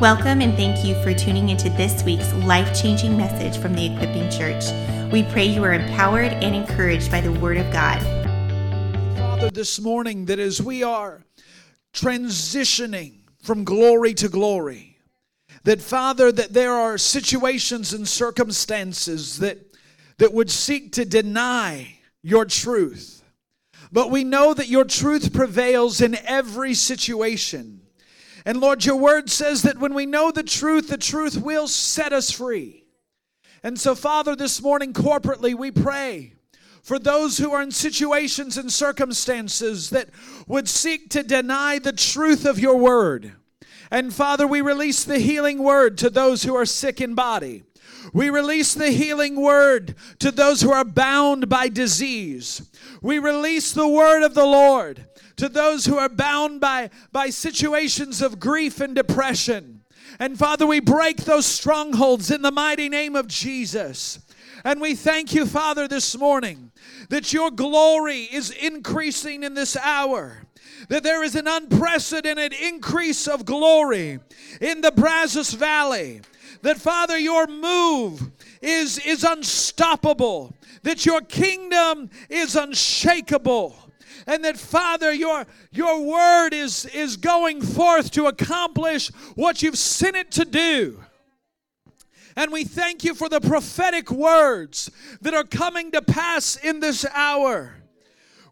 Welcome and thank you for tuning into this week's life changing message from the Equipping Church. We pray you are empowered and encouraged by the Word of God. Father, this morning, that as we are transitioning from glory to glory, that Father, that there are situations and circumstances that, that would seek to deny your truth. But we know that your truth prevails in every situation. And Lord, your word says that when we know the truth, the truth will set us free. And so, Father, this morning corporately, we pray for those who are in situations and circumstances that would seek to deny the truth of your word. And Father, we release the healing word to those who are sick in body. We release the healing word to those who are bound by disease. We release the word of the Lord to those who are bound by, by situations of grief and depression. And Father, we break those strongholds in the mighty name of Jesus. And we thank you, Father, this morning that your glory is increasing in this hour. That there is an unprecedented increase of glory in the Brazos Valley. That, Father, your move is, is unstoppable. That your kingdom is unshakable and that father your your word is is going forth to accomplish what you've sent it to do and we thank you for the prophetic words that are coming to pass in this hour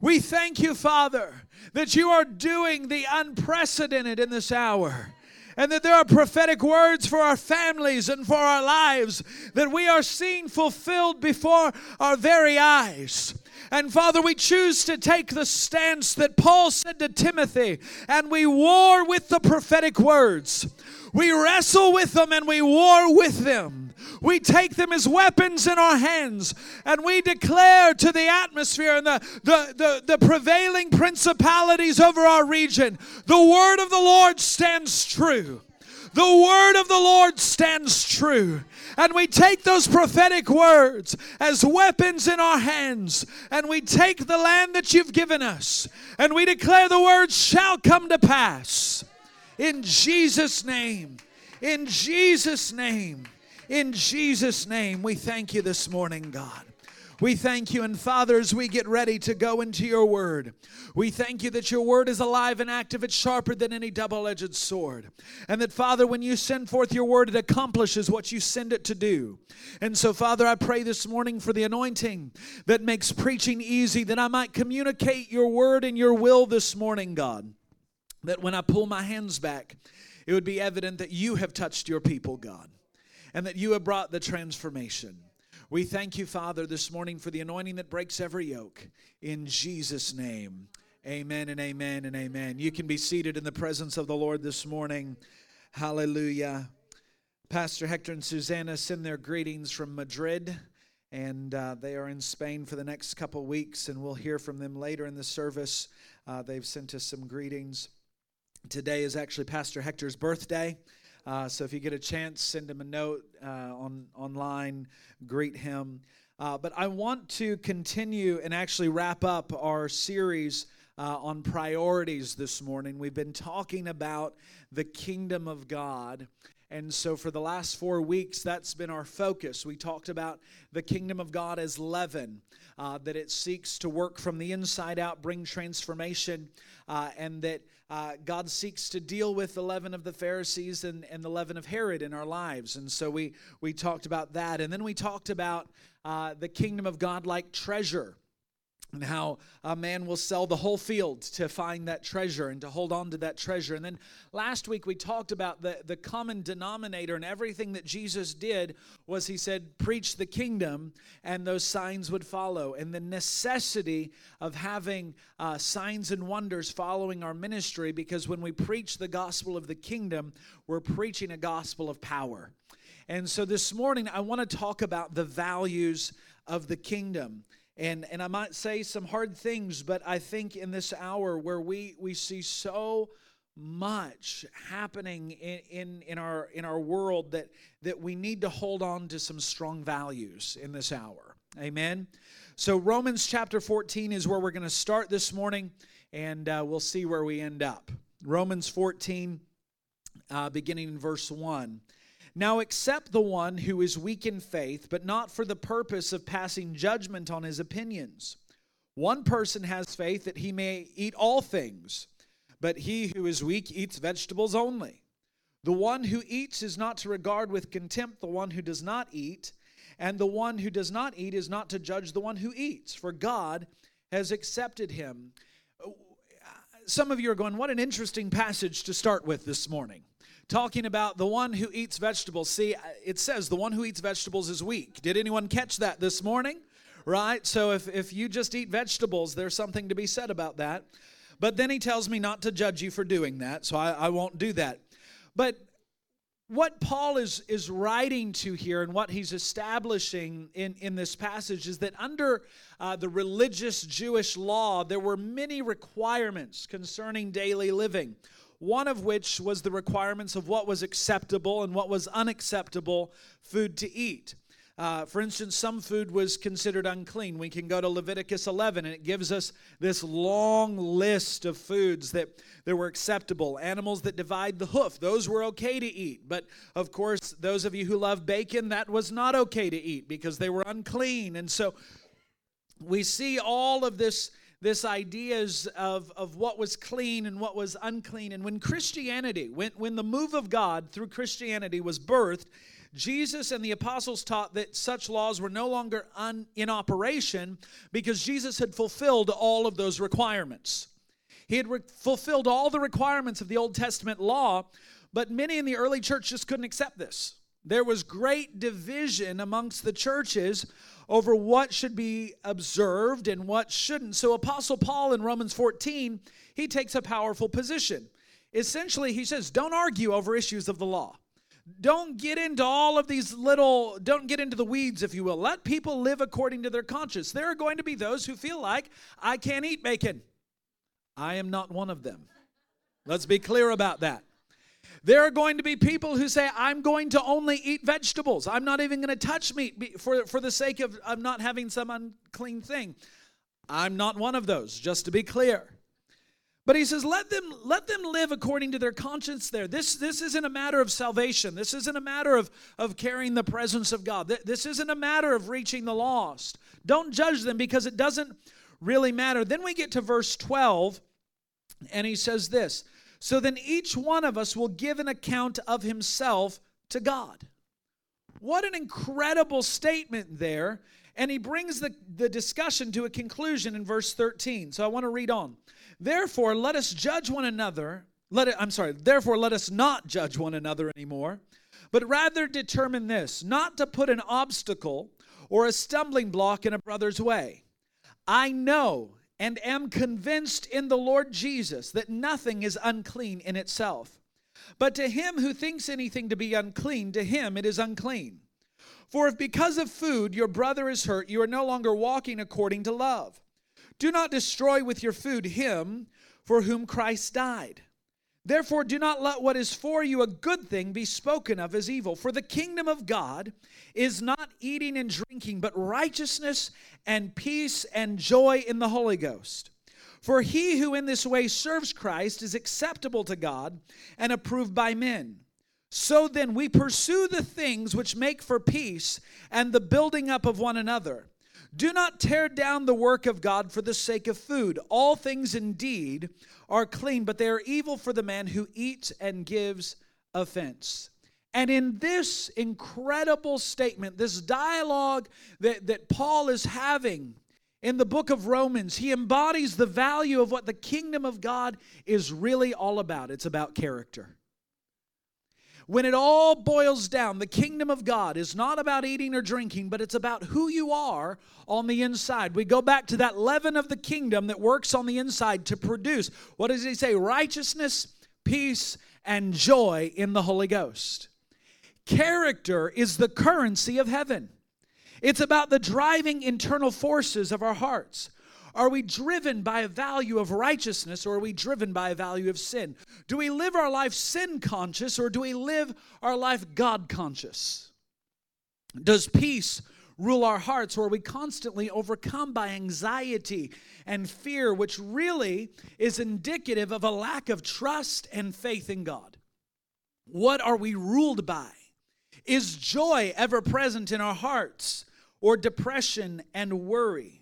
we thank you father that you are doing the unprecedented in this hour and that there are prophetic words for our families and for our lives that we are seeing fulfilled before our very eyes. And Father, we choose to take the stance that Paul said to Timothy, and we war with the prophetic words. We wrestle with them and we war with them. We take them as weapons in our hands and we declare to the atmosphere and the, the, the, the prevailing principalities over our region the word of the Lord stands true. The word of the Lord stands true. And we take those prophetic words as weapons in our hands, and we take the land that you've given us, and we declare the words shall come to pass. In Jesus' name. In Jesus' name. In Jesus' name, we thank you this morning, God. We thank you, and Father, as we get ready to go into your word, we thank you that your word is alive and active, it's sharper than any double edged sword. And that, Father, when you send forth your word, it accomplishes what you send it to do. And so, Father, I pray this morning for the anointing that makes preaching easy, that I might communicate your word and your will this morning, God. That when I pull my hands back, it would be evident that you have touched your people, God, and that you have brought the transformation. We thank you, Father, this morning for the anointing that breaks every yoke. In Jesus' name, amen and amen and amen. You can be seated in the presence of the Lord this morning. Hallelujah. Pastor Hector and Susanna send their greetings from Madrid, and uh, they are in Spain for the next couple weeks, and we'll hear from them later in the service. Uh, they've sent us some greetings. Today is actually Pastor Hector's birthday. Uh, so if you get a chance, send him a note uh, on online, greet him. Uh, but I want to continue and actually wrap up our series uh, on priorities this morning. We've been talking about the kingdom of God. And so, for the last four weeks, that's been our focus. We talked about the kingdom of God as leaven, uh, that it seeks to work from the inside out, bring transformation, uh, and that uh, God seeks to deal with the leaven of the Pharisees and, and the leaven of Herod in our lives. And so we, we talked about that. And then we talked about uh, the kingdom of God like treasure and how a man will sell the whole field to find that treasure and to hold on to that treasure. And then last week we talked about the, the common denominator and everything that Jesus did was he said, preach the kingdom and those signs would follow. And the necessity of having uh, signs and wonders following our ministry because when we preach the gospel of the kingdom, we're preaching a gospel of power. And so this morning I want to talk about the values of the kingdom and and I might say some hard things, but I think in this hour where we we see so much happening in, in, in our in our world that that we need to hold on to some strong values in this hour. Amen. So Romans chapter 14 is where we're going to start this morning, and uh, we'll see where we end up. Romans 14. uh, beginning in verse 1. Now accept the one who is weak in faith, but not for the purpose of passing judgment on his opinions. One person has faith that he may eat all things, but he who is weak eats vegetables only. The one who eats is not to regard with contempt the one who does not eat, and the one who does not eat is not to judge the one who eats, for God has accepted him. Uh, some of you are going, What an interesting passage to start with this morning talking about the one who eats vegetables. See, it says the one who eats vegetables is weak. Did anyone catch that this morning? Right? So if, if you just eat vegetables, there's something to be said about that. But then he tells me not to judge you for doing that, so I, I won't do that. But what Paul is, is writing to here and what he's establishing in, in this passage is that under uh, the religious Jewish law, there were many requirements concerning daily living one of which was the requirements of what was acceptable and what was unacceptable food to eat. Uh, for instance, some food was considered unclean. We can go to Leviticus 11, and it gives us this long list of foods that, that were acceptable. Animals that divide the hoof, those were okay to eat. But of course, those of you who love bacon, that was not okay to eat because they were unclean. And so we see all of this this ideas of, of what was clean and what was unclean. And when Christianity, when, when the move of God through Christianity was birthed, Jesus and the apostles taught that such laws were no longer un, in operation because Jesus had fulfilled all of those requirements. He had re- fulfilled all the requirements of the Old Testament law, but many in the early church just couldn't accept this. There was great division amongst the churches over what should be observed and what shouldn't. So, Apostle Paul in Romans 14, he takes a powerful position. Essentially, he says, Don't argue over issues of the law. Don't get into all of these little, don't get into the weeds, if you will. Let people live according to their conscience. There are going to be those who feel like, I can't eat bacon. I am not one of them. Let's be clear about that. There are going to be people who say, I'm going to only eat vegetables. I'm not even going to touch meat for, for the sake of, of not having some unclean thing. I'm not one of those, just to be clear. But he says, let them, let them live according to their conscience there. This, this isn't a matter of salvation. This isn't a matter of, of carrying the presence of God. This isn't a matter of reaching the lost. Don't judge them because it doesn't really matter. Then we get to verse 12, and he says this so then each one of us will give an account of himself to God. What an incredible statement there. And he brings the, the discussion to a conclusion in verse 13. So I want to read on. Therefore, let us judge one another. Let it, I'm sorry, therefore, let us not judge one another anymore, but rather determine this not to put an obstacle or a stumbling block in a brother's way. I know and am convinced in the Lord Jesus that nothing is unclean in itself. But to him who thinks anything to be unclean, to him it is unclean. For if because of food your brother is hurt, you are no longer walking according to love. Do not destroy with your food him for whom Christ died. Therefore, do not let what is for you a good thing be spoken of as evil. For the kingdom of God is not eating and drinking, but righteousness and peace and joy in the Holy Ghost. For he who in this way serves Christ is acceptable to God and approved by men. So then, we pursue the things which make for peace and the building up of one another. Do not tear down the work of God for the sake of food. All things indeed are clean, but they are evil for the man who eats and gives offense. And in this incredible statement, this dialogue that, that Paul is having in the book of Romans, he embodies the value of what the kingdom of God is really all about. It's about character. When it all boils down, the kingdom of God is not about eating or drinking, but it's about who you are on the inside. We go back to that leaven of the kingdom that works on the inside to produce, what does he say? Righteousness, peace, and joy in the Holy Ghost. Character is the currency of heaven. It's about the driving internal forces of our hearts. Are we driven by a value of righteousness or are we driven by a value of sin? Do we live our life sin conscious or do we live our life God conscious? Does peace rule our hearts or are we constantly overcome by anxiety and fear, which really is indicative of a lack of trust and faith in God? What are we ruled by? Is joy ever present in our hearts or depression and worry?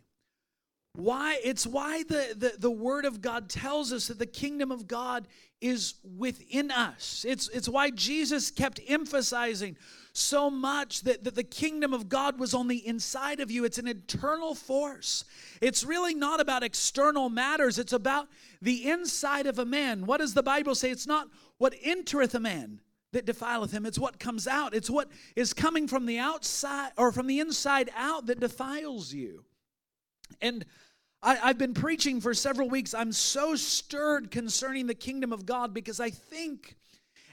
Why it's why the, the, the word of God tells us that the kingdom of God is within us. It's it's why Jesus kept emphasizing so much that, that the kingdom of God was on the inside of you. It's an internal force. It's really not about external matters, it's about the inside of a man. What does the Bible say? It's not what entereth a man that defileth him, it's what comes out. It's what is coming from the outside or from the inside out that defiles you. And I, have been preaching for several weeks. I'm so stirred concerning the kingdom of God because I think,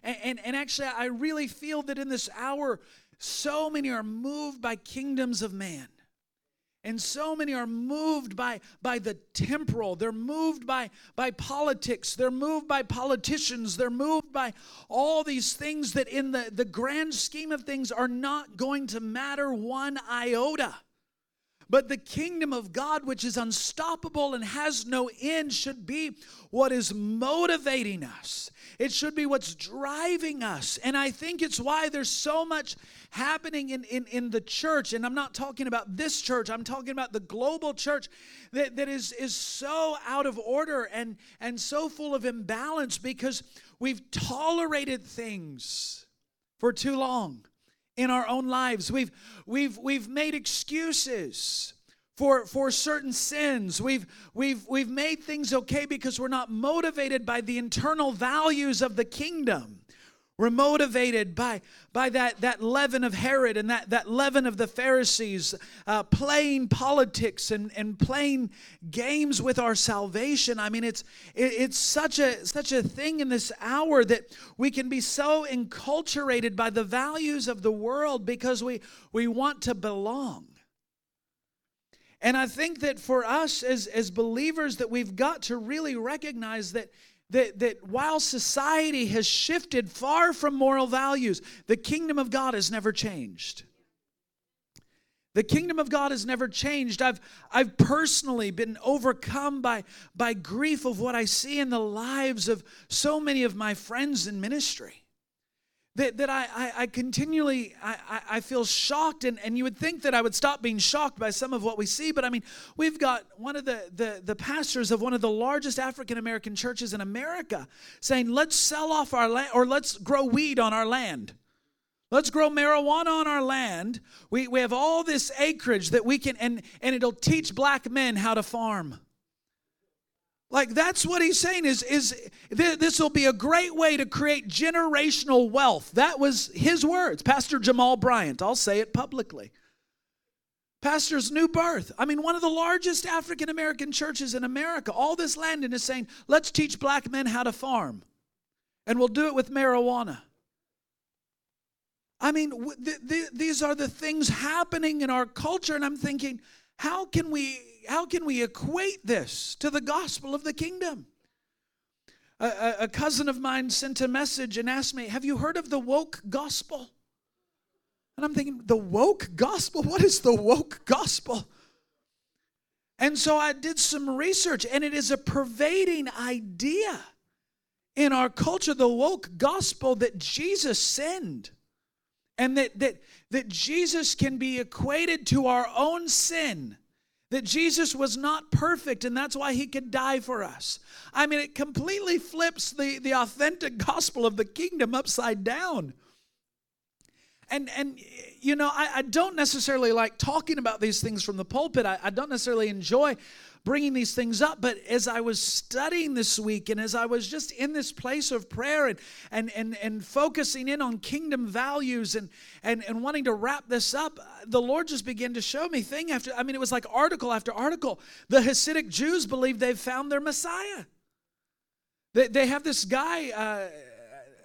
and, and, and actually, I really feel that in this hour, so many are moved by kingdoms of man. And so many are moved by, by the temporal. They're moved by, by politics. They're moved by politicians. They're moved by all these things that, in the, the grand scheme of things, are not going to matter one iota. But the kingdom of God, which is unstoppable and has no end, should be what is motivating us. It should be what's driving us. And I think it's why there's so much happening in, in, in the church. And I'm not talking about this church, I'm talking about the global church that, that is, is so out of order and, and so full of imbalance because we've tolerated things for too long in our own lives. We've we've we've made excuses for for certain sins. We've we've we've made things okay because we're not motivated by the internal values of the kingdom. We're motivated by, by that, that leaven of Herod and that, that leaven of the Pharisees, uh, playing politics and, and playing games with our salvation. I mean, it's, it, it's such, a, such a thing in this hour that we can be so enculturated by the values of the world because we, we want to belong. And I think that for us as, as believers that we've got to really recognize that that, that while society has shifted far from moral values, the kingdom of God has never changed. The kingdom of God has never changed. I've, I've personally been overcome by, by grief of what I see in the lives of so many of my friends in ministry that, that I, I, I continually I, I feel shocked and, and you would think that I would stop being shocked by some of what we see but I mean we've got one of the, the, the pastors of one of the largest African American churches in America saying let's sell off our land or let's grow weed on our land Let's grow marijuana on our land. We, we have all this acreage that we can, and, and it'll teach black men how to farm. Like that's what he's saying is is this will be a great way to create generational wealth. That was his words, Pastor Jamal Bryant. I'll say it publicly. Pastor's new birth. I mean, one of the largest African American churches in America. All this land and is saying, let's teach black men how to farm, and we'll do it with marijuana. I mean, th- th- these are the things happening in our culture, and I'm thinking, how can we how can we equate this to the gospel of the kingdom? A, a, a cousin of mine sent a message and asked me, Have you heard of the woke gospel? And I'm thinking, The woke gospel? What is the woke gospel? And so I did some research, and it is a pervading idea in our culture, the woke gospel that Jesus sinned. And that, that, that Jesus can be equated to our own sin that Jesus was not perfect and that's why he could die for us. I mean, it completely flips the, the authentic gospel of the kingdom upside down. And, and you know, I, I don't necessarily like talking about these things from the pulpit. I, I don't necessarily enjoy bringing these things up. But as I was studying this week and as I was just in this place of prayer and, and, and, and focusing in on kingdom values and, and, and wanting to wrap this up, the Lord just began to show me thing after, I mean, it was like article after article. The Hasidic Jews believe they've found their Messiah. They, they have this guy, uh,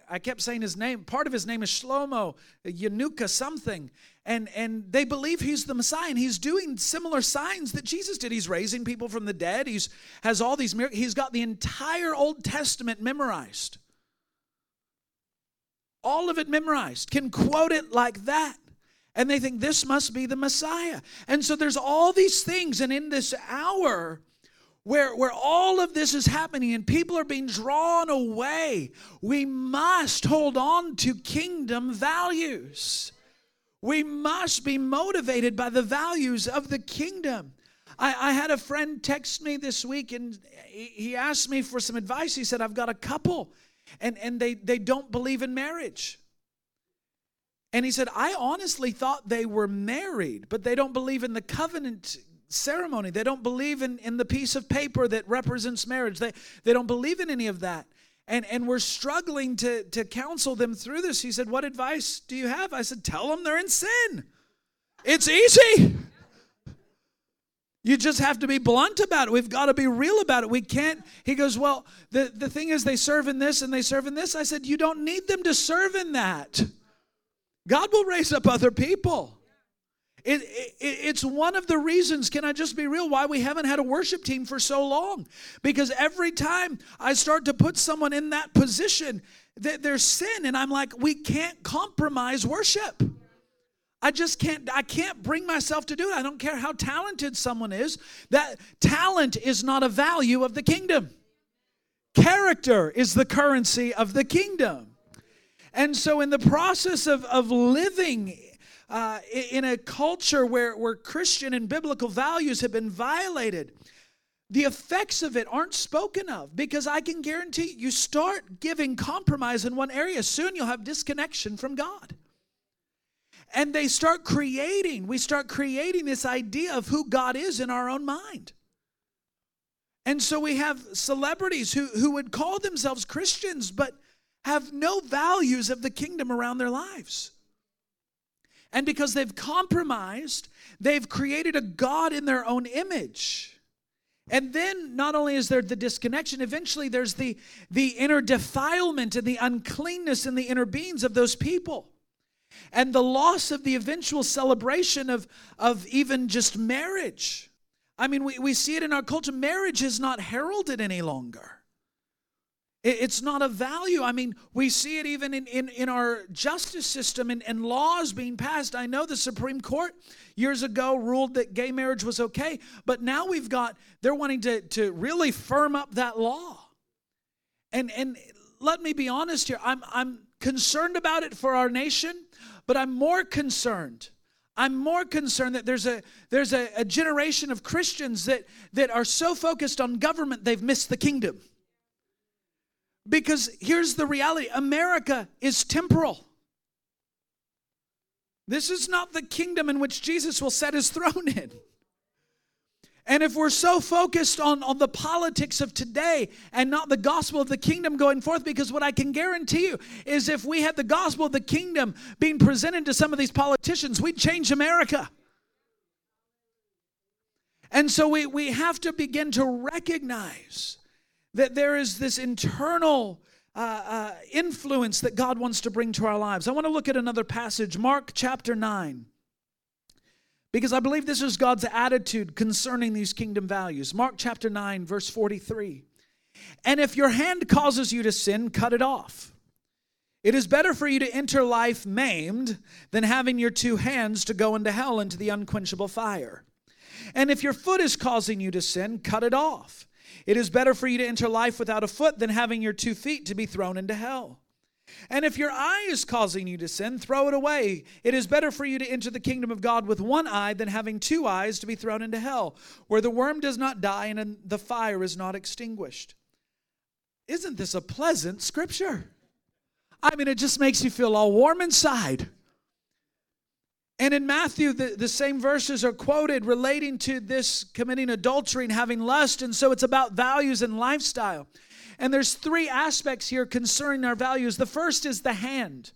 I kept saying his name. Part of his name is Shlomo, Yanuka something. And, and they believe he's the Messiah, and he's doing similar signs that Jesus did. He's raising people from the dead. He's has all these miracles. He's got the entire Old Testament memorized. All of it memorized. Can quote it like that. And they think this must be the Messiah. And so there's all these things, and in this hour, where, where all of this is happening and people are being drawn away, we must hold on to kingdom values. We must be motivated by the values of the kingdom. I, I had a friend text me this week and he, asked me for some advice. He said, I've got a couple and, and they, they don't believe in marriage. And he said, I honestly thought they were married, but they don't believe in the covenant ceremony. They don't believe in, in the piece of paper that represents marriage. They, they don't believe in any of that. And, and we're struggling to, to counsel them through this. He said, What advice do you have? I said, Tell them they're in sin. It's easy. You just have to be blunt about it. We've got to be real about it. We can't. He goes, Well, the, the thing is, they serve in this and they serve in this. I said, You don't need them to serve in that. God will raise up other people. It, it, it's one of the reasons, can I just be real, why we haven't had a worship team for so long. Because every time I start to put someone in that position, that there's sin, and I'm like, we can't compromise worship. I just can't I can't bring myself to do it. I don't care how talented someone is. That talent is not a value of the kingdom. Character is the currency of the kingdom. And so in the process of, of living uh, in a culture where, where Christian and biblical values have been violated, the effects of it aren't spoken of because I can guarantee you start giving compromise in one area, soon you'll have disconnection from God. And they start creating, we start creating this idea of who God is in our own mind. And so we have celebrities who, who would call themselves Christians but have no values of the kingdom around their lives. And because they've compromised, they've created a God in their own image. And then not only is there the disconnection, eventually there's the, the inner defilement and the uncleanness in the inner beings of those people. And the loss of the eventual celebration of, of even just marriage. I mean, we, we see it in our culture. Marriage is not heralded any longer. It's not a value. I mean, we see it even in, in, in our justice system and, and laws being passed. I know the Supreme Court years ago ruled that gay marriage was okay, but now we've got, they're wanting to, to really firm up that law. And, and let me be honest here, I'm, I'm concerned about it for our nation, but I'm more concerned. I'm more concerned that there's a there's a, a generation of Christians that that are so focused on government they've missed the kingdom. Because here's the reality America is temporal. This is not the kingdom in which Jesus will set his throne in. And if we're so focused on, on the politics of today and not the gospel of the kingdom going forth, because what I can guarantee you is if we had the gospel of the kingdom being presented to some of these politicians, we'd change America. And so we, we have to begin to recognize that there is this internal uh, uh, influence that God wants to bring to our lives. I want to look at another passage, Mark chapter 9, because I believe this is God's attitude concerning these kingdom values. Mark chapter 9, verse 43. And if your hand causes you to sin, cut it off. It is better for you to enter life maimed than having your two hands to go into hell into the unquenchable fire. And if your foot is causing you to sin, cut it off. It is better for you to enter life without a foot than having your two feet to be thrown into hell. And if your eye is causing you to sin, throw it away. It is better for you to enter the kingdom of God with one eye than having two eyes to be thrown into hell, where the worm does not die and the fire is not extinguished. Isn't this a pleasant scripture? I mean, it just makes you feel all warm inside. And in Matthew, the, the same verses are quoted relating to this committing adultery and having lust. And so it's about values and lifestyle. And there's three aspects here concerning our values. The first is the hand.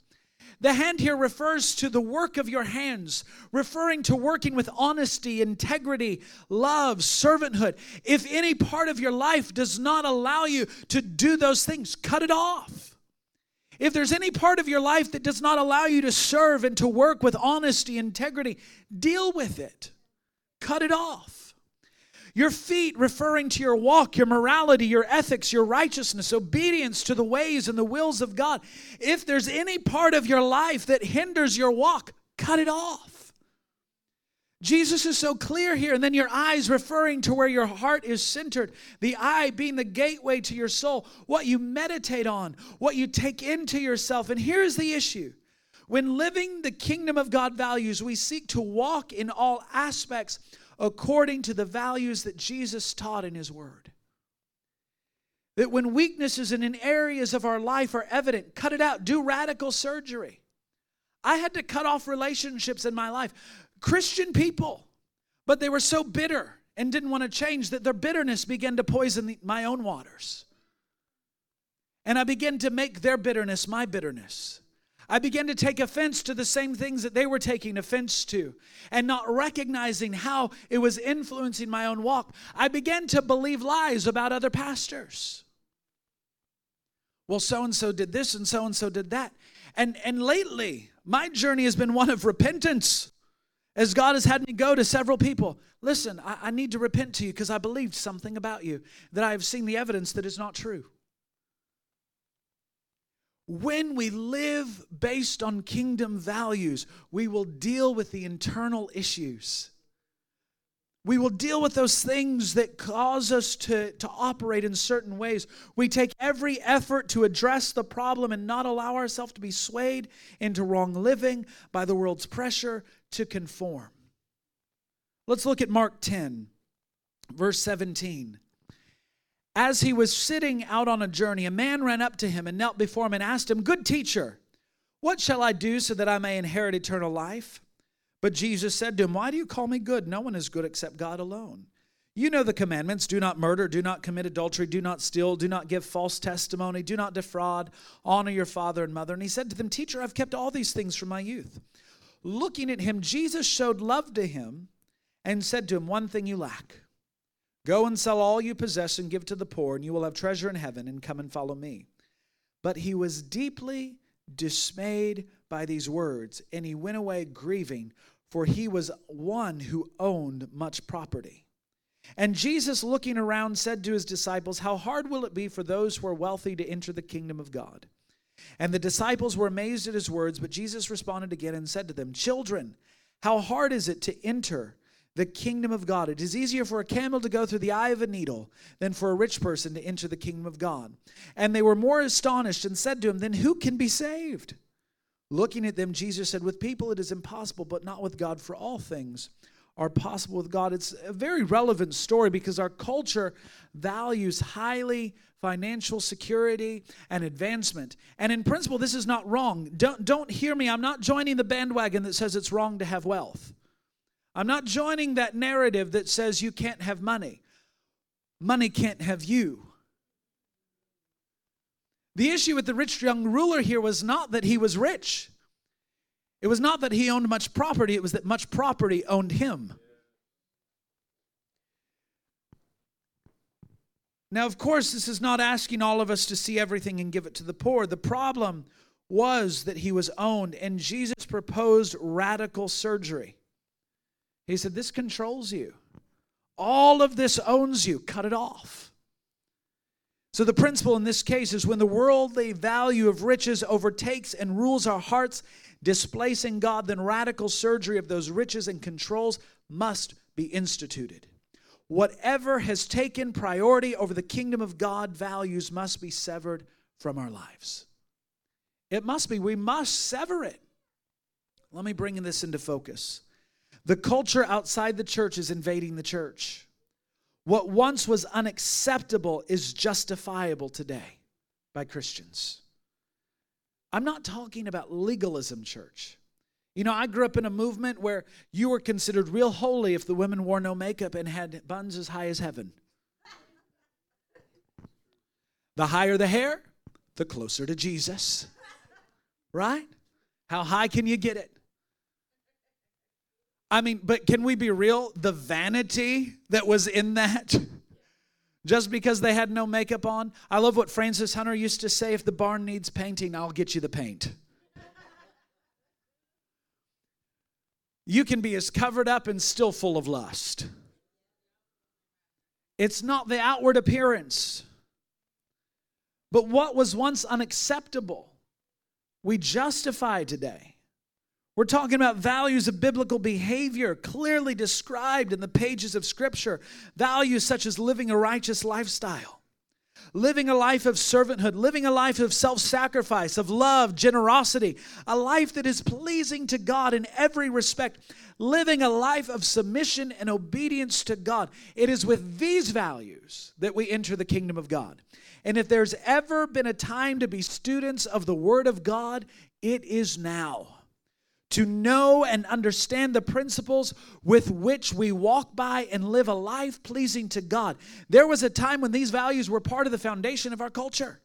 The hand here refers to the work of your hands, referring to working with honesty, integrity, love, servanthood. If any part of your life does not allow you to do those things, cut it off. If there's any part of your life that does not allow you to serve and to work with honesty, integrity, deal with it. Cut it off. Your feet referring to your walk, your morality, your ethics, your righteousness, obedience to the ways and the wills of God. If there's any part of your life that hinders your walk, cut it off. Jesus is so clear here, and then your eyes referring to where your heart is centered. The eye being the gateway to your soul, what you meditate on, what you take into yourself. And here's the issue when living the kingdom of God values, we seek to walk in all aspects according to the values that Jesus taught in His Word. That when weaknesses in areas of our life are evident, cut it out, do radical surgery. I had to cut off relationships in my life. Christian people, but they were so bitter and didn't want to change that their bitterness began to poison the, my own waters. And I began to make their bitterness my bitterness. I began to take offense to the same things that they were taking offense to and not recognizing how it was influencing my own walk. I began to believe lies about other pastors. Well, so and so did this and so and so did that. And and lately, my journey has been one of repentance. As God has had me go to several people, listen, I, I need to repent to you because I believed something about you that I have seen the evidence that is not true. When we live based on kingdom values, we will deal with the internal issues. We will deal with those things that cause us to, to operate in certain ways. We take every effort to address the problem and not allow ourselves to be swayed into wrong living by the world's pressure to conform. Let's look at Mark 10, verse 17. As he was sitting out on a journey, a man ran up to him and knelt before him and asked him, Good teacher, what shall I do so that I may inherit eternal life? But Jesus said to him, Why do you call me good? No one is good except God alone. You know the commandments do not murder, do not commit adultery, do not steal, do not give false testimony, do not defraud, honor your father and mother. And he said to them, Teacher, I've kept all these things from my youth. Looking at him, Jesus showed love to him and said to him, One thing you lack. Go and sell all you possess and give to the poor, and you will have treasure in heaven, and come and follow me. But he was deeply dismayed by these words, and he went away grieving, for he was one who owned much property. And Jesus, looking around, said to his disciples, How hard will it be for those who are wealthy to enter the kingdom of God? And the disciples were amazed at his words, but Jesus responded again and said to them, Children, how hard is it to enter the kingdom of God? It is easier for a camel to go through the eye of a needle than for a rich person to enter the kingdom of God. And they were more astonished and said to him, Then who can be saved? Looking at them, Jesus said, With people it is impossible, but not with God, for all things are possible with God. It's a very relevant story because our culture values highly financial security and advancement. And in principle, this is not wrong. Don't, don't hear me. I'm not joining the bandwagon that says it's wrong to have wealth. I'm not joining that narrative that says you can't have money. Money can't have you. The issue with the rich young ruler here was not that he was rich. It was not that he owned much property, it was that much property owned him. Now, of course, this is not asking all of us to see everything and give it to the poor. The problem was that he was owned, and Jesus proposed radical surgery. He said, This controls you. All of this owns you. Cut it off. So, the principle in this case is when the worldly value of riches overtakes and rules our hearts, displacing God, then radical surgery of those riches and controls must be instituted. Whatever has taken priority over the kingdom of God values must be severed from our lives. It must be. We must sever it. Let me bring this into focus. The culture outside the church is invading the church. What once was unacceptable is justifiable today by Christians. I'm not talking about legalism, church. You know, I grew up in a movement where you were considered real holy if the women wore no makeup and had buns as high as heaven. The higher the hair, the closer to Jesus. Right? How high can you get it? I mean, but can we be real? The vanity that was in that, just because they had no makeup on. I love what Frances Hunter used to say if the barn needs painting, I'll get you the paint. You can be as covered up and still full of lust. It's not the outward appearance, but what was once unacceptable, we justify today. We're talking about values of biblical behavior clearly described in the pages of Scripture. Values such as living a righteous lifestyle, living a life of servanthood, living a life of self sacrifice, of love, generosity, a life that is pleasing to God in every respect, living a life of submission and obedience to God. It is with these values that we enter the kingdom of God. And if there's ever been a time to be students of the Word of God, it is now to know and understand the principles with which we walk by and live a life pleasing to God. There was a time when these values were part of the foundation of our culture.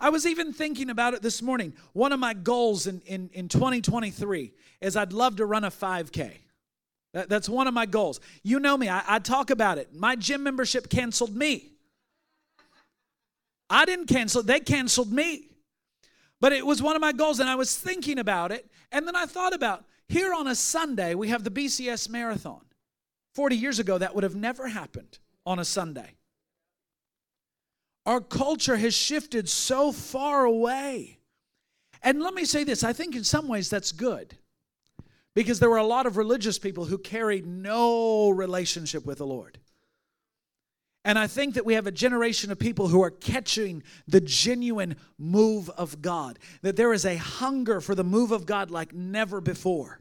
I was even thinking about it this morning. One of my goals in, in, in 2023 is I'd love to run a 5K. That, that's one of my goals. You know me, I, I talk about it. My gym membership canceled me. I didn't cancel, they canceled me. But it was one of my goals, and I was thinking about it. And then I thought about here on a Sunday, we have the BCS Marathon. 40 years ago, that would have never happened on a Sunday. Our culture has shifted so far away. And let me say this I think in some ways that's good because there were a lot of religious people who carried no relationship with the Lord. And I think that we have a generation of people who are catching the genuine move of God. That there is a hunger for the move of God like never before.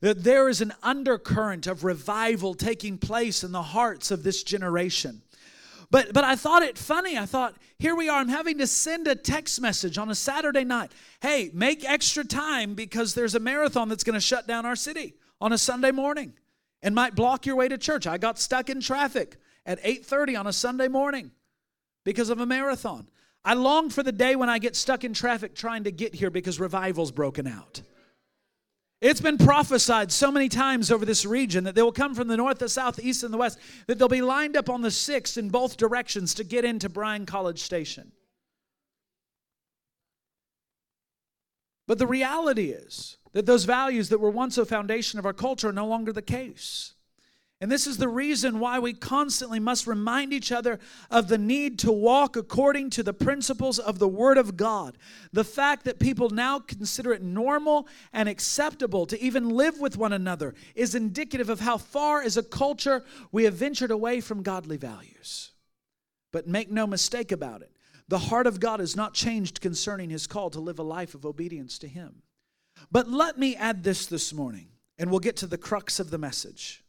That there is an undercurrent of revival taking place in the hearts of this generation. But, but I thought it funny. I thought, here we are. I'm having to send a text message on a Saturday night. Hey, make extra time because there's a marathon that's going to shut down our city on a Sunday morning and might block your way to church. I got stuck in traffic at 8:30 on a Sunday morning because of a marathon. I long for the day when I get stuck in traffic trying to get here because revival's broken out. It's been prophesied so many times over this region that they will come from the north, the south, the east, and the west, that they'll be lined up on the 6th in both directions to get into Bryan College Station. But the reality is that those values that were once a foundation of our culture are no longer the case. And this is the reason why we constantly must remind each other of the need to walk according to the principles of the Word of God. The fact that people now consider it normal and acceptable to even live with one another is indicative of how far, as a culture, we have ventured away from godly values. But make no mistake about it, the heart of God has not changed concerning His call to live a life of obedience to Him. But let me add this this morning, and we'll get to the crux of the message.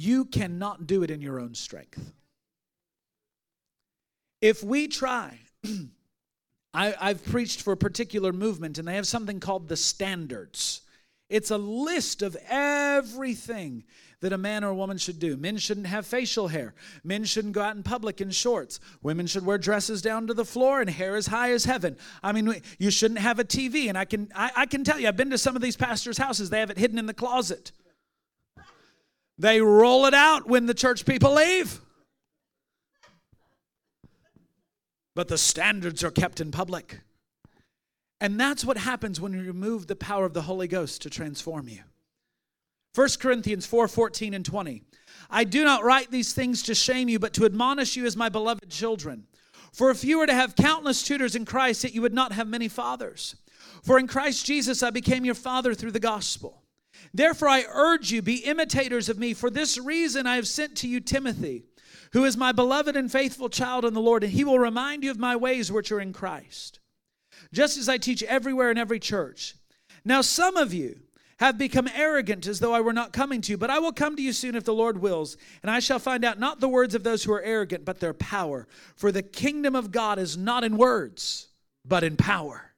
You cannot do it in your own strength. If we try, I, have preached for a particular movement, and they have something called the standards. It's a list of everything that a man or a woman should do. Men shouldn't have facial hair. Men shouldn't go out in public in shorts. Women should wear dresses down to the floor and hair as high as heaven. I mean, you shouldn't have a TV. And I can, I, I can tell you, I've been to some of these pastors' houses, they have it hidden in the closet. They roll it out when the church people leave. But the standards are kept in public. And that's what happens when you remove the power of the Holy Ghost to transform you. 1 Corinthians 4 14 and 20. I do not write these things to shame you, but to admonish you as my beloved children. For if you were to have countless tutors in Christ, yet you would not have many fathers. For in Christ Jesus I became your father through the gospel. Therefore, I urge you, be imitators of me. For this reason, I have sent to you Timothy, who is my beloved and faithful child in the Lord, and he will remind you of my ways which are in Christ, just as I teach everywhere in every church. Now, some of you have become arrogant as though I were not coming to you, but I will come to you soon if the Lord wills, and I shall find out not the words of those who are arrogant, but their power. For the kingdom of God is not in words, but in power.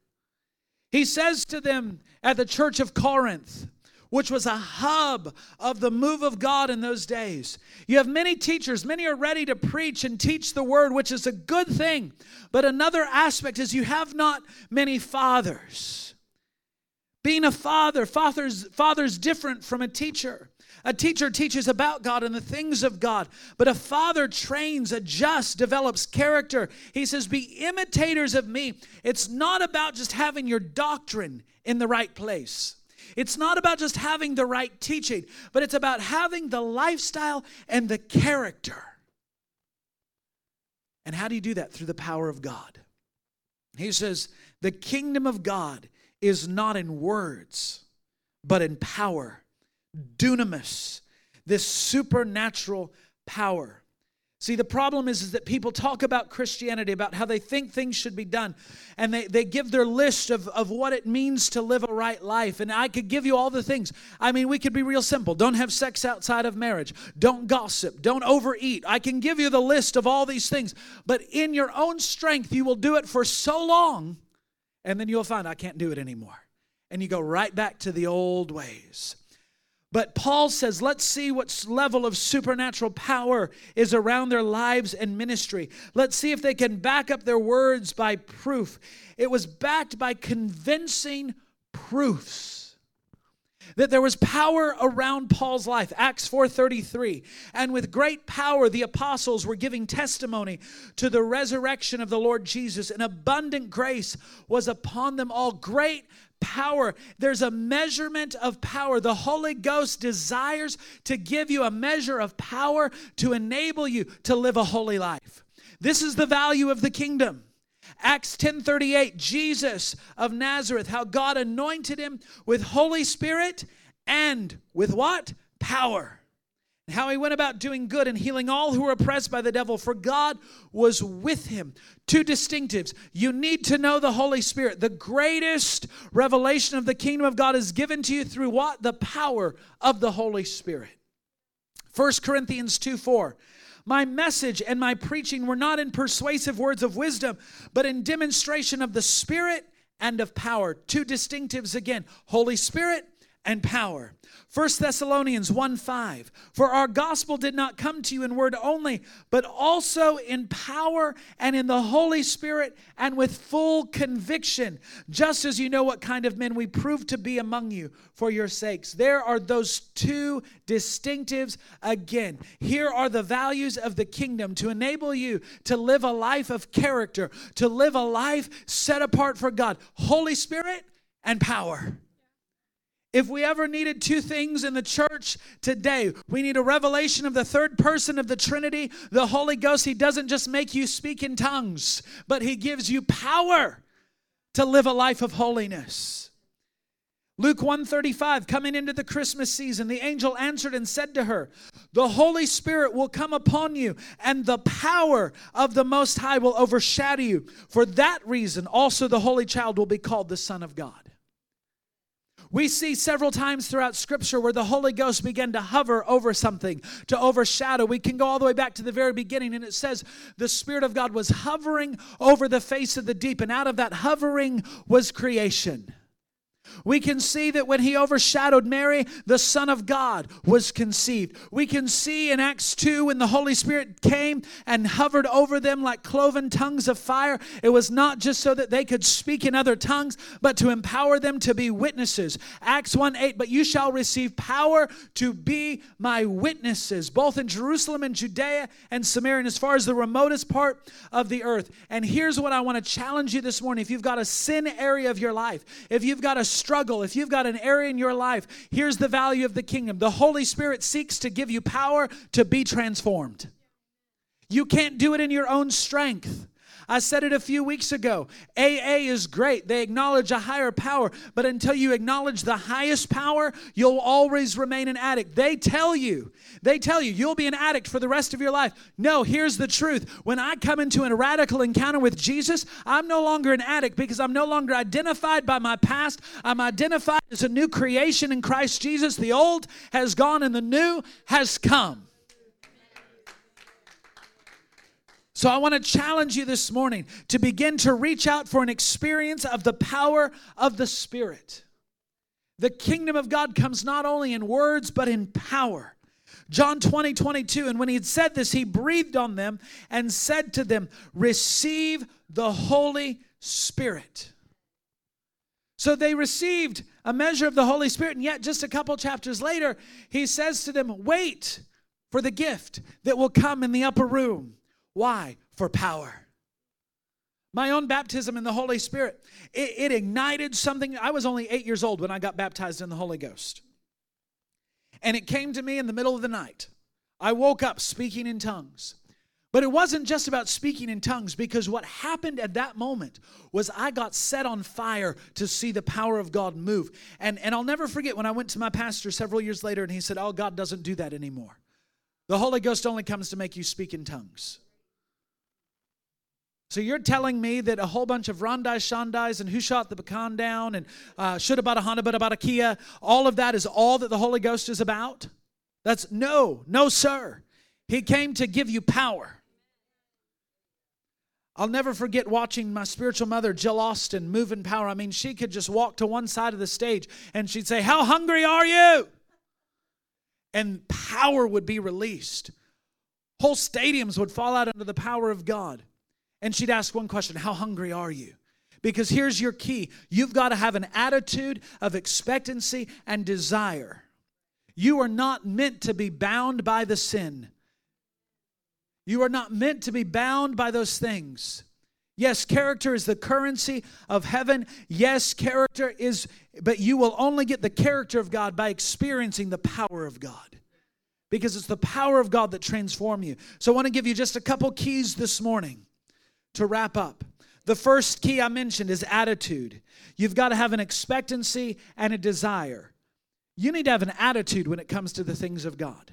He says to them at the church of Corinth, which was a hub of the move of God in those days. You have many teachers, many are ready to preach and teach the word, which is a good thing. But another aspect is you have not many fathers. Being a father, father's, father's different from a teacher. A teacher teaches about God and the things of God, but a father trains, adjusts, develops character. He says, Be imitators of me. It's not about just having your doctrine in the right place. It's not about just having the right teaching, but it's about having the lifestyle and the character. And how do you do that? Through the power of God. He says, The kingdom of God is not in words, but in power. Dunamis, this supernatural power. See, the problem is, is that people talk about Christianity, about how they think things should be done, and they, they give their list of, of what it means to live a right life. And I could give you all the things. I mean, we could be real simple. Don't have sex outside of marriage. Don't gossip. Don't overeat. I can give you the list of all these things. But in your own strength, you will do it for so long, and then you'll find I can't do it anymore. And you go right back to the old ways. But Paul says, let's see what level of supernatural power is around their lives and ministry. Let's see if they can back up their words by proof. It was backed by convincing proofs that there was power around Paul's life. Acts 4:33. And with great power the apostles were giving testimony to the resurrection of the Lord Jesus, and abundant grace was upon them all. Great power. There's a measurement of power. The Holy Ghost desires to give you a measure of power to enable you to live a holy life. This is the value of the kingdom. Acts 10:38 Jesus of Nazareth how God anointed him with Holy Spirit and with what? Power how he went about doing good and healing all who were oppressed by the devil, for God was with him. Two distinctives. You need to know the Holy Spirit. The greatest revelation of the kingdom of God is given to you through what? The power of the Holy Spirit. 1 Corinthians 2 4. My message and my preaching were not in persuasive words of wisdom, but in demonstration of the Spirit and of power. Two distinctives again Holy Spirit and power. 1 Thessalonians 1 5. For our gospel did not come to you in word only, but also in power and in the Holy Spirit and with full conviction, just as you know what kind of men we proved to be among you for your sakes. There are those two distinctives again. Here are the values of the kingdom to enable you to live a life of character, to live a life set apart for God. Holy Spirit and power. If we ever needed two things in the church today, we need a revelation of the third person of the Trinity, the Holy Ghost. He doesn't just make you speak in tongues, but He gives you power to live a life of holiness. Luke 135 coming into the Christmas season the angel answered and said to her the holy spirit will come upon you and the power of the most high will overshadow you for that reason also the holy child will be called the son of God we see several times throughout Scripture where the Holy Ghost began to hover over something, to overshadow. We can go all the way back to the very beginning, and it says the Spirit of God was hovering over the face of the deep, and out of that hovering was creation. We can see that when he overshadowed Mary, the Son of God was conceived. We can see in Acts 2 when the Holy Spirit came and hovered over them like cloven tongues of fire. It was not just so that they could speak in other tongues, but to empower them to be witnesses. Acts 1 8, but you shall receive power to be my witnesses, both in Jerusalem and Judea and Samaria, and as far as the remotest part of the earth. And here's what I want to challenge you this morning. If you've got a sin area of your life, if you've got a struggle, if you've got an area in your life, here's the value of the kingdom. The Holy Spirit seeks to give you power to be transformed. You can't do it in your own strength. I said it a few weeks ago. AA is great. They acknowledge a higher power, but until you acknowledge the highest power, you'll always remain an addict. They tell you, they tell you, you'll be an addict for the rest of your life. No, here's the truth. When I come into a radical encounter with Jesus, I'm no longer an addict because I'm no longer identified by my past. I'm identified as a new creation in Christ Jesus. The old has gone and the new has come. So I want to challenge you this morning to begin to reach out for an experience of the power of the Spirit. The kingdom of God comes not only in words, but in power. John 20, 22. And when he had said this, he breathed on them and said to them, Receive the Holy Spirit. So they received a measure of the Holy Spirit, and yet just a couple chapters later, he says to them, Wait for the gift that will come in the upper room. Why? For power. My own baptism in the Holy Spirit, it, it, ignited something. I was only eight years old when I got baptized in the Holy Ghost. And it came to me in the middle of the night. I woke up speaking in tongues. But it wasn't just about speaking in tongues because what happened at that moment was I got set on fire to see the power of God move. And, and I'll never forget when I went to my pastor several years later and he said, Oh, God doesn't do that anymore. The Holy Ghost only comes to make you speak in tongues. So you're telling me that a whole bunch of Rondai Shandais and who shot the pecan down and uh, should about a Honda but about a Kia, all of that is all that the Holy Ghost is about? That's no, no, sir. He came to give you power. I'll never forget watching my spiritual mother, Jill Austin, move in power. I mean, she could just walk to one side of the stage and she'd say, How hungry are you? And power would be released. Whole stadiums would fall out under the power of God. And she'd ask one question How hungry are you? Because here's your key you've got to have an attitude of expectancy and desire. You are not meant to be bound by the sin. You are not meant to be bound by those things. Yes, character is the currency of heaven. Yes, character is, but you will only get the character of God by experiencing the power of God. Because it's the power of God that transforms you. So I want to give you just a couple keys this morning to wrap up. The first key I mentioned is attitude. You've got to have an expectancy and a desire. You need to have an attitude when it comes to the things of God.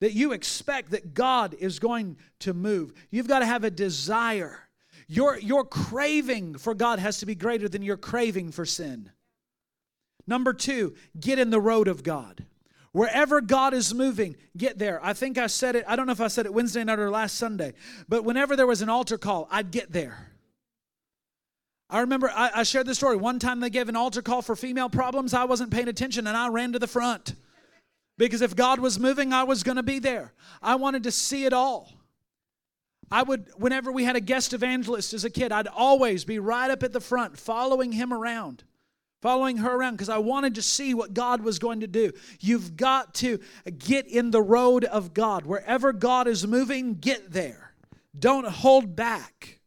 That you expect that God is going to move. You've got to have a desire. Your, your craving for God has to be greater than your craving for sin. Number two, get in the road of God. Wherever God is moving, get there. I think I said it, I don't know if I said it Wednesday night or last Sunday, but whenever there was an altar call, I'd get there. I remember I, I shared this story. One time they gave an altar call for female problems. I wasn't paying attention and I ran to the front. Because if God was moving, I was going to be there. I wanted to see it all. I would, whenever we had a guest evangelist as a kid, I'd always be right up at the front following him around following her around because I wanted to see what God was going to do. You've got to get in the road of God. Wherever God is moving, get there. Don't hold back.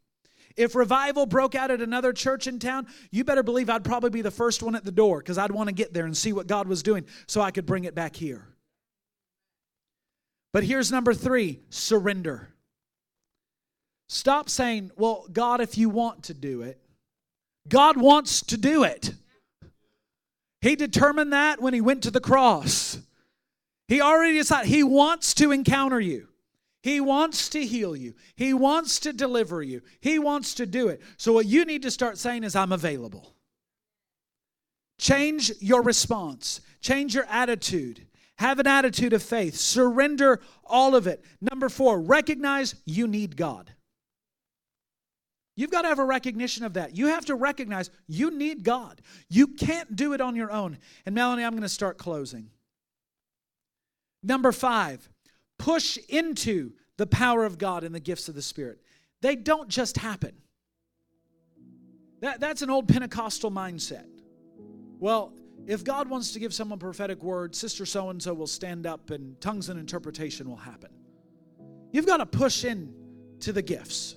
If revival broke out at another church in town, you better believe I'd probably be the first one at the door because I'd want to get there and see what God was doing so I could bring it back here. But here's number three surrender. Stop saying, Well, God, if you want to do it, God wants to do it. He determined that when he went to the cross. He already decided he wants to encounter you. He wants to heal you. He wants to deliver you. He wants to do it. So, what you need to start saying is, I'm available. Change your response, change your attitude. Have an attitude of faith. Surrender all of it. Number four, recognize you need God. You've got to have a recognition of that. You have to recognize you need God. You can't do it on your own. And Melanie, I'm going to start closing. Number five, push into the power of God and the gifts of the Spirit. They don't just happen. That, that's an old Pentecostal mindset. Well, if God wants to give someone prophetic word, sister so and so will stand up and tongues and interpretation will happen. You've got to push in to the gifts.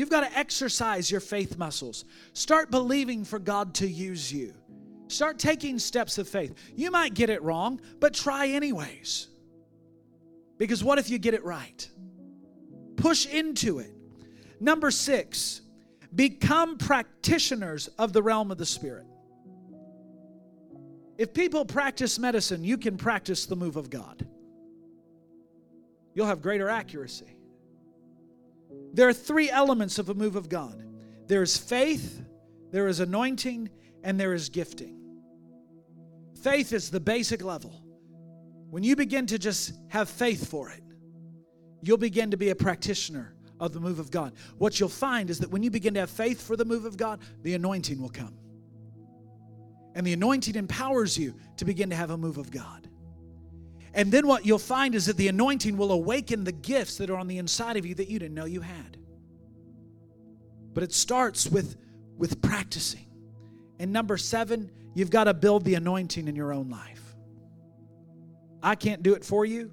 You've got to exercise your faith muscles. Start believing for God to use you. Start taking steps of faith. You might get it wrong, but try anyways. Because what if you get it right? Push into it. Number six, become practitioners of the realm of the Spirit. If people practice medicine, you can practice the move of God. You'll have greater accuracy. There are three elements of a move of God there is faith, there is anointing, and there is gifting. Faith is the basic level. When you begin to just have faith for it, you'll begin to be a practitioner of the move of God. What you'll find is that when you begin to have faith for the move of God, the anointing will come. And the anointing empowers you to begin to have a move of God. And then what you'll find is that the anointing will awaken the gifts that are on the inside of you that you didn't know you had. But it starts with, with practicing. And number seven, you've got to build the anointing in your own life. I can't do it for you.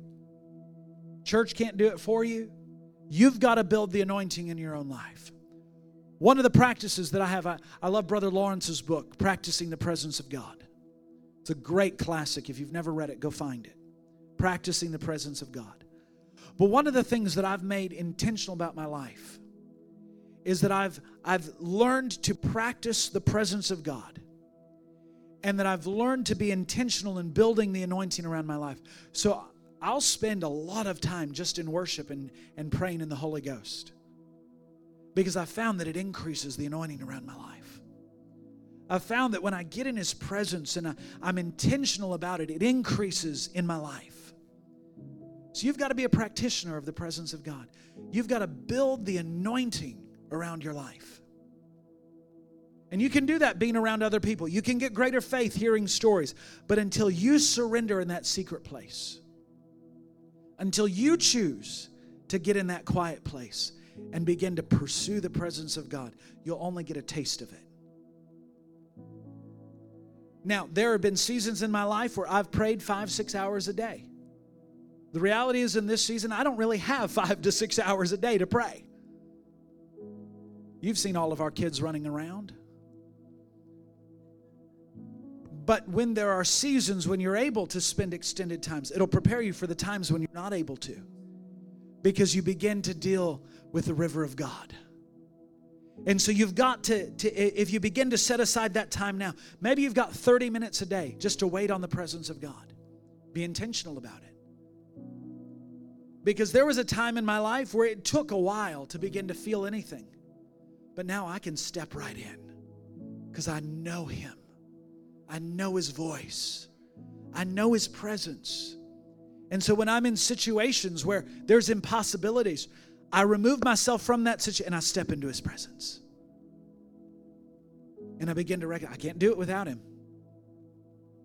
Church can't do it for you. You've got to build the anointing in your own life. One of the practices that I have, I, I love Brother Lawrence's book, Practicing the Presence of God. It's a great classic. If you've never read it, go find it practicing the presence of God. But one of the things that I've made intentional about my life is that I've I've learned to practice the presence of God. And that I've learned to be intentional in building the anointing around my life. So I'll spend a lot of time just in worship and, and praying in the Holy Ghost. Because I found that it increases the anointing around my life. I've found that when I get in His presence and I, I'm intentional about it, it increases in my life. So you've got to be a practitioner of the presence of God. You've got to build the anointing around your life. And you can do that being around other people. You can get greater faith hearing stories. But until you surrender in that secret place, until you choose to get in that quiet place and begin to pursue the presence of God, you'll only get a taste of it. Now, there have been seasons in my life where I've prayed five, six hours a day. The reality is, in this season, I don't really have five to six hours a day to pray. You've seen all of our kids running around. But when there are seasons when you're able to spend extended times, it'll prepare you for the times when you're not able to. Because you begin to deal with the river of God. And so you've got to, to, if you begin to set aside that time now, maybe you've got 30 minutes a day just to wait on the presence of God. Be intentional about it. Because there was a time in my life where it took a while to begin to feel anything. But now I can step right in because I know Him. I know His voice. I know His presence. And so when I'm in situations where there's impossibilities, I remove myself from that situation and I step into His presence. And I begin to recognize I can't do it without Him.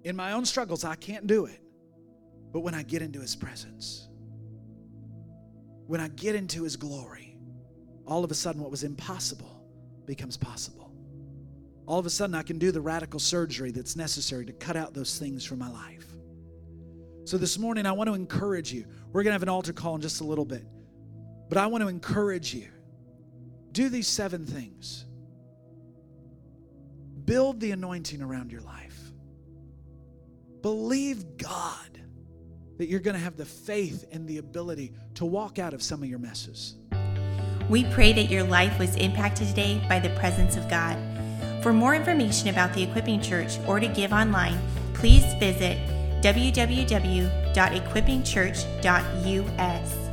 In my own struggles, I can't do it. But when I get into His presence, when I get into His glory, all of a sudden what was impossible becomes possible. All of a sudden, I can do the radical surgery that's necessary to cut out those things from my life. So, this morning, I want to encourage you. We're going to have an altar call in just a little bit, but I want to encourage you. Do these seven things. Build the anointing around your life. Believe God that you're going to have the faith and the ability to walk out of some of your messes. We pray that your life was impacted today by the presence of God. For more information about the Equipping Church or to give online, please visit www.equippingchurch.us.